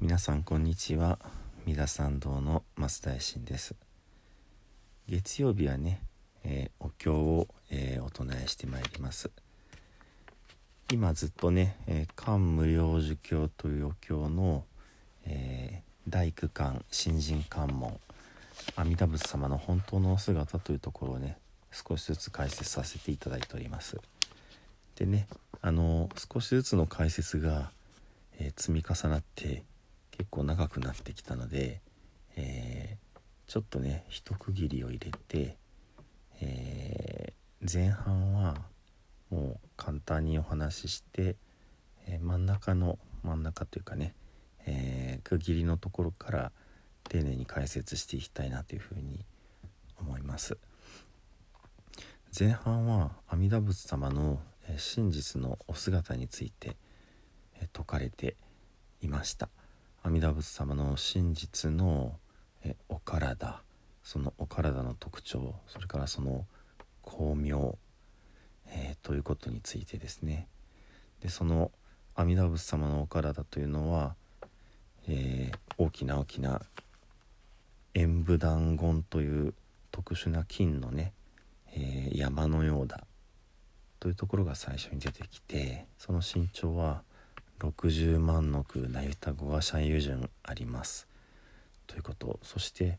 皆さんこんにちは。三田参道の増大臣です。月曜日はね、えー、お経を、えー、お唱えしてまいります。今ずっとね「えー、漢無量寿経」というお経の、え大工官新人関門阿弥陀仏様の本当のお姿というところをね少しずつ解説させていただいております。でねあの少しずつの解説が、え積み重なって結構長くなってきたので、えー、ちょっとね一区切りを入れて、えー、前半はもう簡単にお話しして、えー、真ん中の真ん中というかね、え区切りのところから丁寧に解説していきたいなというふうに思います。前半は阿弥陀仏様の真実のお姿について説かれていました。阿弥陀仏様の真実のえお体。そのお体の特徴。それからその巧妙、えー、ということについてですね。でその阿弥陀仏様のお体というのは、えー、大きな大きな演武団言という特殊な金のね、えー、山のようだ。というところが最初に出てきてその身長は60万の句なゆた語が社友順あります。ということ。そして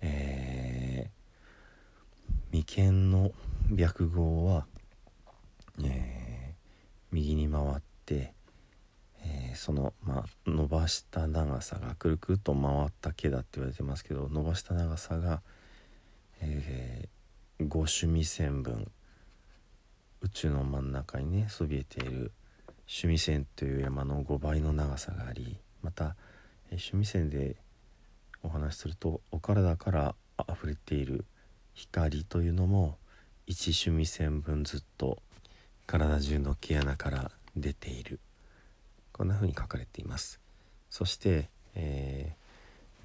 えー、眉間の白号は、えー、右に回って、えー、その、まあ、伸ばした長さがくるくると回った毛だって言われてますけど伸ばした長さが、えー、5趣味線分。宇宙の真ん中にねそびえている趣味線という山の5倍の長さがありまた趣味線でお話しするとお体から溢れている光というのも1趣味線分ずっと体中の毛穴から出ている。こんな風に書かれています。そして、え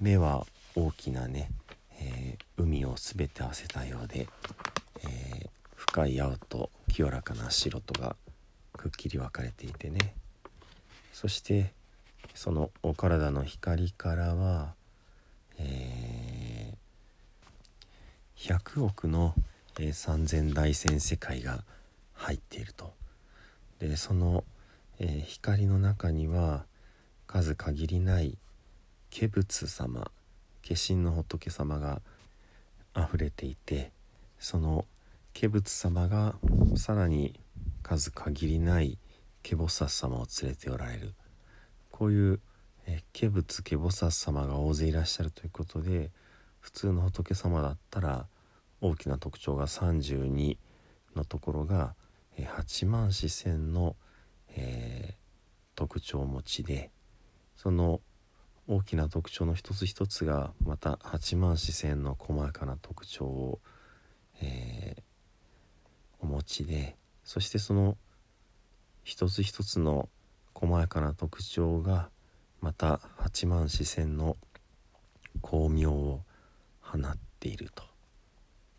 ー、目は大きなね、えー、海を全て合わせたようで、えー、深い青と清らかな白とがくっきり分かれていてね。そしてそのお体の光からは、えー、100億の、えー、三千大千世界が入っていると。でその、えー、光の中には数限りない化仏様化身の仏様があふれていてその化仏様がさらに数限りないケボサス様を連れておられる。こういうえ化仏ケボサス様が大勢いらっしゃるということで普通の仏様だったら大きな特徴が32のところが8万四千の、えー、特徴を持ちでその大きな特徴の一つ一つがまた8万四千の細かな特徴を、えー、お持ちでそしてその一つ一つの細やかな特徴がまた八幡四川の光明を放っていると。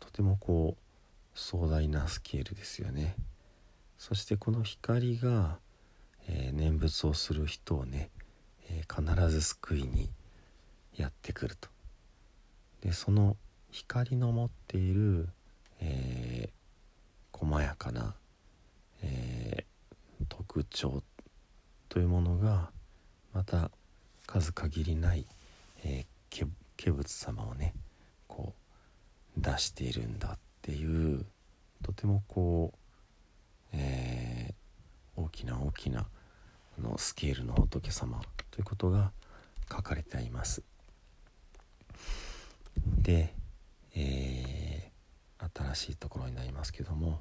とてもこう壮大なスケールですよね。そしてこの光が、えー、念仏をする人をね、えー、必ず救いにやってくると。でその光の持っている、えー、細やかなえー、特徴というものがまた数限りない、えー、化仏様をねこう出しているんだっていうとてもこう、えー、大きな大きなのスケールの仏様ということが書かれています。で、えー、新しいところになりますけども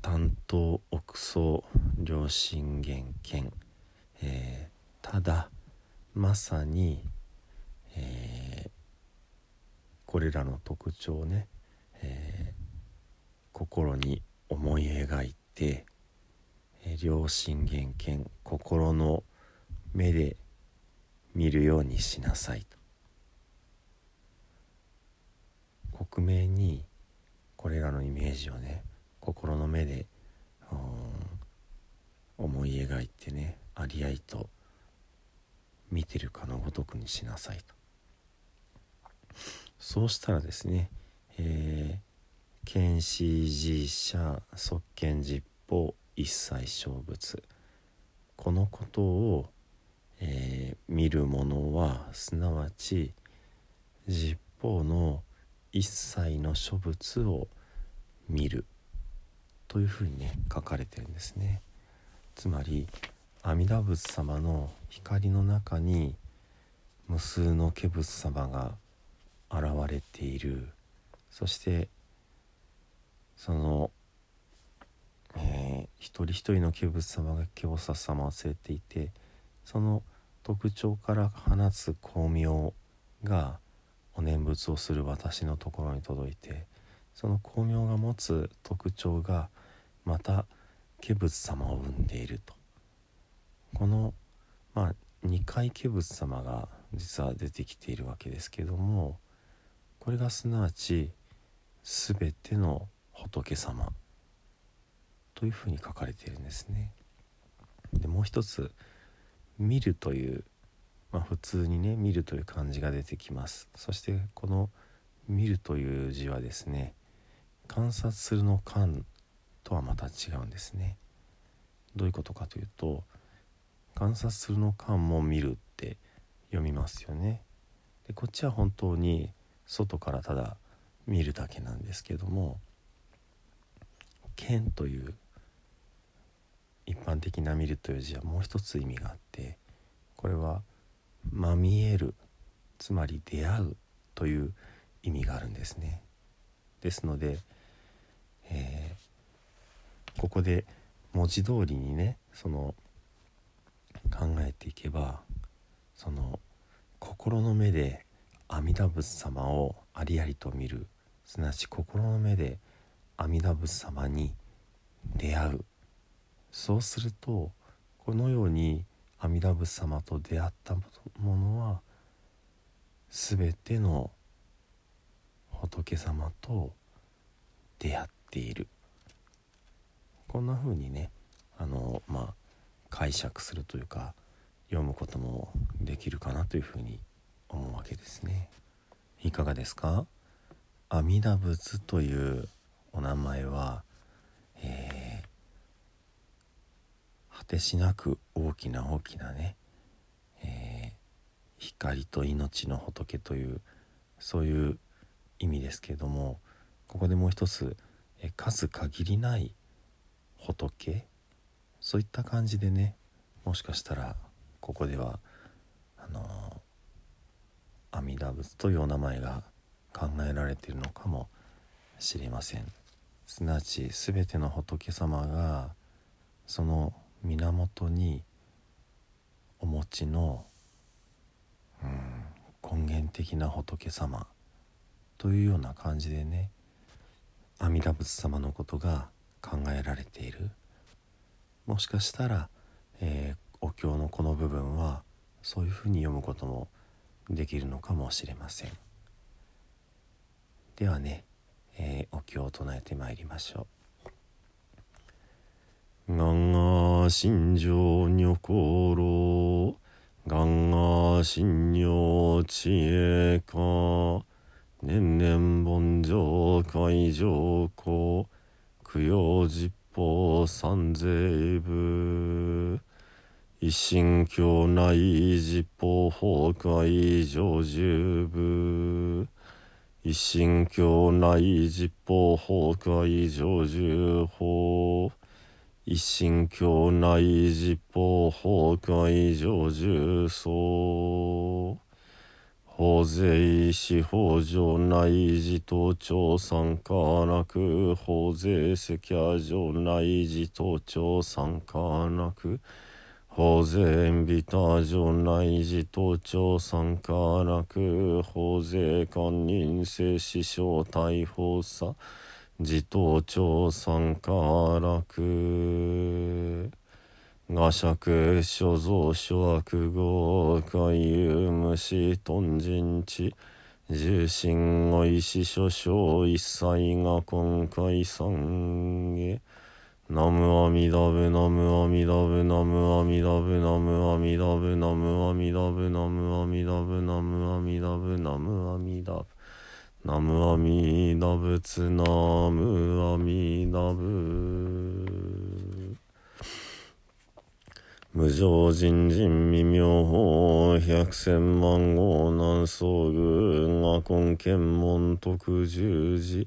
担当奥層良心源権、えー、ただまさに、えー、これらの特徴をね、えー、心に思い描いて、えー、良心源権心の目で見るようにしなさいと。克明にこれらのイメージをね心の目で、思い描いてねありあいと見てるかのごとくにしなさいと。そうしたらですね、えー、検視自社側見実法一切小仏。このことを、えー、見る者はすなわち実法の一切の諸仏を見る。というふうにね書かれてるんですね。つまり阿弥陀仏様の光の中に無数の化仏様が現れているそしてその、えー、一人一人の化仏様が化菩薩様を連れていてその特徴から放つ光明がお念仏をする私のところに届いてその光明が持つ特徴がまた化仏様を生んでいるとこの、まあ、二階化仏様が実は出てきているわけですけどもこれがすなわち全ての仏様というふうに書かれているんですね。でもう一つ「見る」という、まあ、普通にね「見る」という漢字が出てきます。そしてこの「見る」という字はですね観察するの「観」とはまた違うんですね。どういうことかというと観察するの間も見るって読みますよね。でこっちは本当に外からただ見るだけなんですけども「剣」という一般的な「見る」という字はもう一つ意味があってこれは「まみえる」つまり「出会う」という意味があるんですね。ですので、え、ここで文字通りにねその考えていけばその心の目で阿弥陀仏様をありありと見るすなわち心の目で阿弥陀仏様に出会う。そうするとこのように阿弥陀仏様と出会ったものは全ての仏様と出会っている。こんな風にねあのまあ解釈するというか読むこともできるかなというふうに思うわけですね。いかがですか？阿弥陀仏というお名前は、えー、果てしなく大きな大きなね、えー、光と命の仏というそういう意味ですけれどもここでもう一つ、え数限りない仏？そういった感じでねもしかしたらここではあの阿弥陀仏というお名前が考えられているのかもしれません。すなわち全ての仏様がその源にお持ちの、うん、根源的な仏様というような感じでね阿弥陀仏様のことが考えられている。もしかしたら、えー、お経のこの部分はそういうふうに読むこともできるのかもしれません。ではね、えー、お経を唱えてまいりましょう「がんが心情女心がんが心女知恵か年々盆上海上公供養実法三税部。一心教内実法崩壊上十部。一心教内実法崩壊上十法。一心教内実法崩壊上十層法税司法上内事等庁参加なく法税赤夜上内事等庁参加なく法税ビター上内事等庁参加なく法税官人性師匠逮捕さ自等庁参加なく。我釈所蔵所悪号海遊とん頓人地重心お意所掌一切が今回三下ナムアミダブナムアミダブナムアミダブナムアミダブナムアミダブナムアミダブナムアミダブナムアミダブナムアミダブツナムアミダブ無常人人未妙法百千万号南総宮我根検問特十字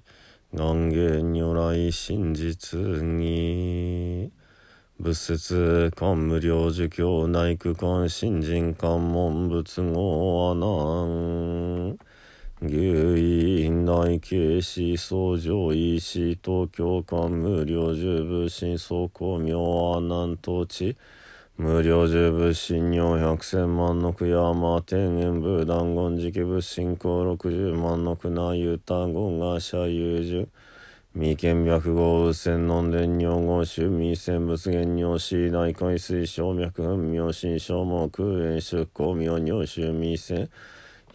願言如来真実に。仏説官無量儒教内区官新人官門仏語阿南。牛院内警視総上医師東京官無量寿部神総公明阿南統地無料十仏信尿百千万の苦やま天元武断言時仏信仰六十万の苦なゆた言が社有十未見脈号右線の伝尿号臭未仙仏玄尿死大海水小脈妙心小毛空炎出向妙尿臭未仙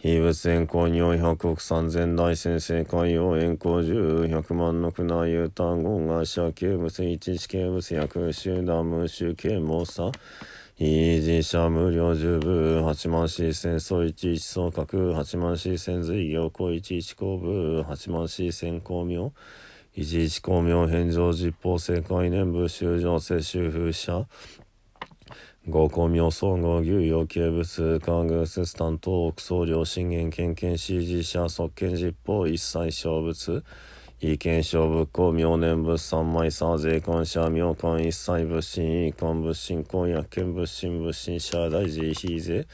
非物円光におい百億三千大先生海洋円光十百万の宮内有単語が社球物一死刑物薬集団無臭刑もさ。維持者無料十部八万四千総一一総格八万四千随行行一一公部八万四千公明。一一公明返上実法正解年部修正世修風者。五孔明総合牛要求部数化偶節担当奥総領信玄県県支持者側権実法一切小物意見小物公明年物三枚差税関者明官一切物心遺憾物心公約権物心物心者大事非税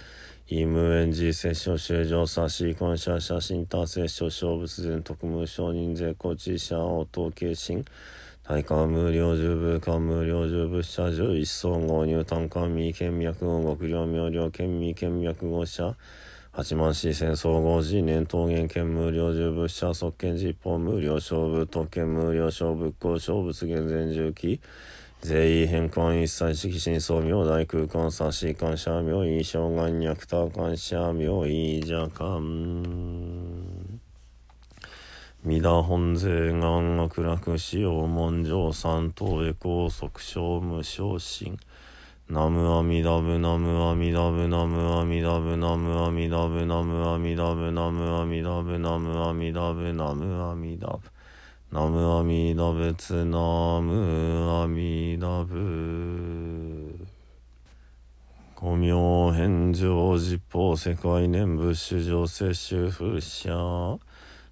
イムエンジ摂取修正差し遺婚者写真達成書小物全特務承認税交知者応答計審体幹無量十部、幹無量十部者十一層合入単幹未見脈合極量妙量見未見脈合者八万四千総合時年桃源県無量十物者即見時一方無量勝負特権無量勝負公勝物現全重機税位変換一切式真相明大空間差し感謝明異障眼脈多感謝明異邪感皆本税願悪楽使用文上三等へ高速小無昇進ナムアミダブナムアミダブナムアミダブナムアミダブナムアミダブナムアミダブナムアミダブナムアミダブナムアミダブツナムアミダブ五名返上実法世界念仏主上世修風者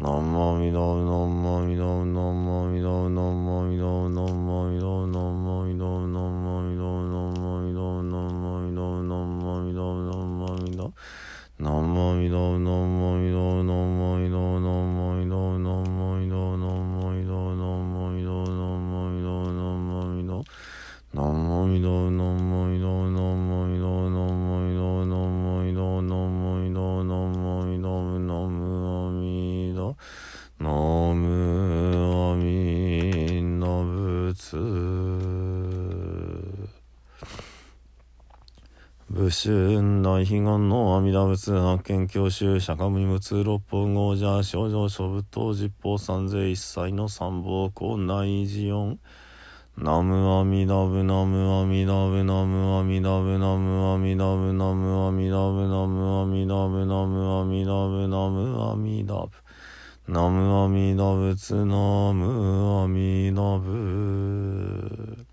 南無阿弥な南無阿弥陀南無まみど南な阿弥陀南無阿弥まみど阿な陀南無阿弥陀南まみど陀な無阿弥陀南無阿まみど無な弥陀南無阿弥陀まみど弥な南無阿弥陀南無まみど南な阿弥陀南無阿弥まみど阿弥陀南無阿弥陀南まみど陀南無阿弥陀南無阿まみど無阿弥陀武春大悲願の阿弥陀仏発見教習釈迦無仏六本王者少女諸仏等十法三世一切の三宝校内寺音ナムアミダブナムアミダブナムアミダブナムアミダブナムアミダブナムアミダブナムアミダブ。ナムアミダブナムアミダ仏ナムアミダブ。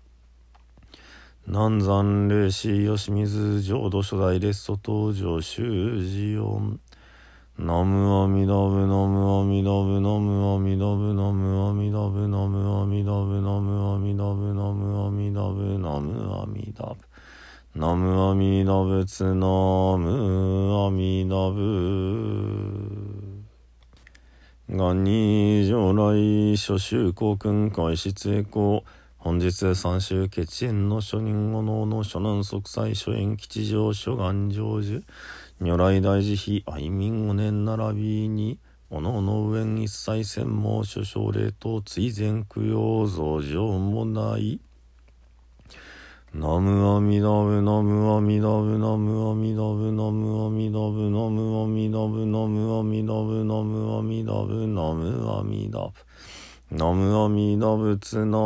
南山霊師吉水浄土初代レッソ登場修士音。ナムアミダブナムアミダブナムアミダブナムアミダブナムアミダブナムアミダブナムアミダブナムアミダブナムアミダブツナムアミダブがに上来諸州公君開始成功本日三州決縁の諸人後能の諸南息災諸縁吉祥諸願成就。如来大慈悲愛民五年並びにおのおの上一切専門諸奨励と追善供養増上もない。ナムアミダブナムアミダブナムアミダブナムアミダブナムアミダブナムアミダブナムアミダブナムアミダブ。ナムアミダブツナ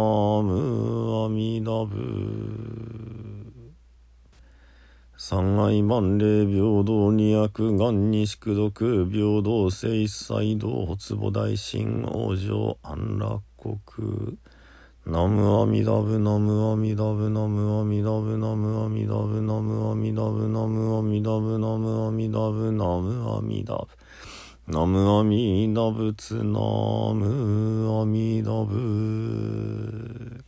ムアミダブ三愛万霊平等二悪願に宿毒平等性一切道坪大神王女安楽国。ナムアミダブナムアミダブナムアミダブナムアミダブナムアミダブナムアミダブナムアミダブナムアミダブナムアミダブツナムアミダブ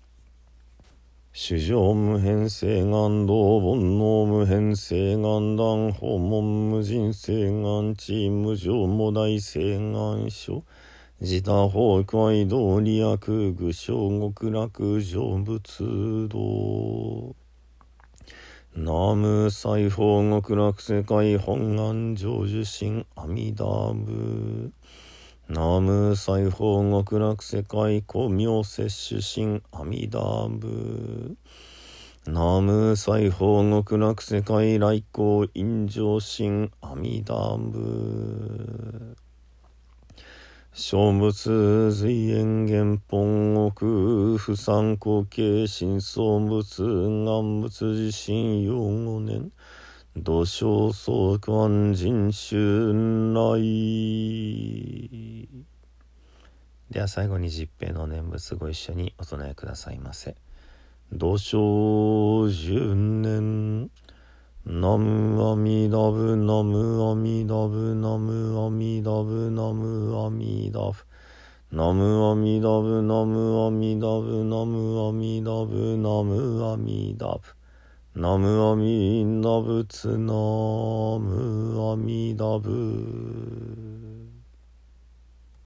主上無変性願道煩悩無変性願断訪問無人性願地無常無大性願書自他法界道利悪具小極楽成仏道南無西方極楽世界本願成就心阿弥陀仏南無西方極楽世界光明摂取心阿弥陀仏南無西方極楽世界来光陰上心阿弥陀仏小仏随縁原本奥不参考形新相仏願仏自身用五年土生相関人春来では最後に十平の念仏ご一緒にお唱えくださいませ。土生十年ナムアミダブナムアミダブナムアミダブナムアミダブナムアミダブナムアミダブナムアミダブナムアミダブナムアミダブツナムアミダブ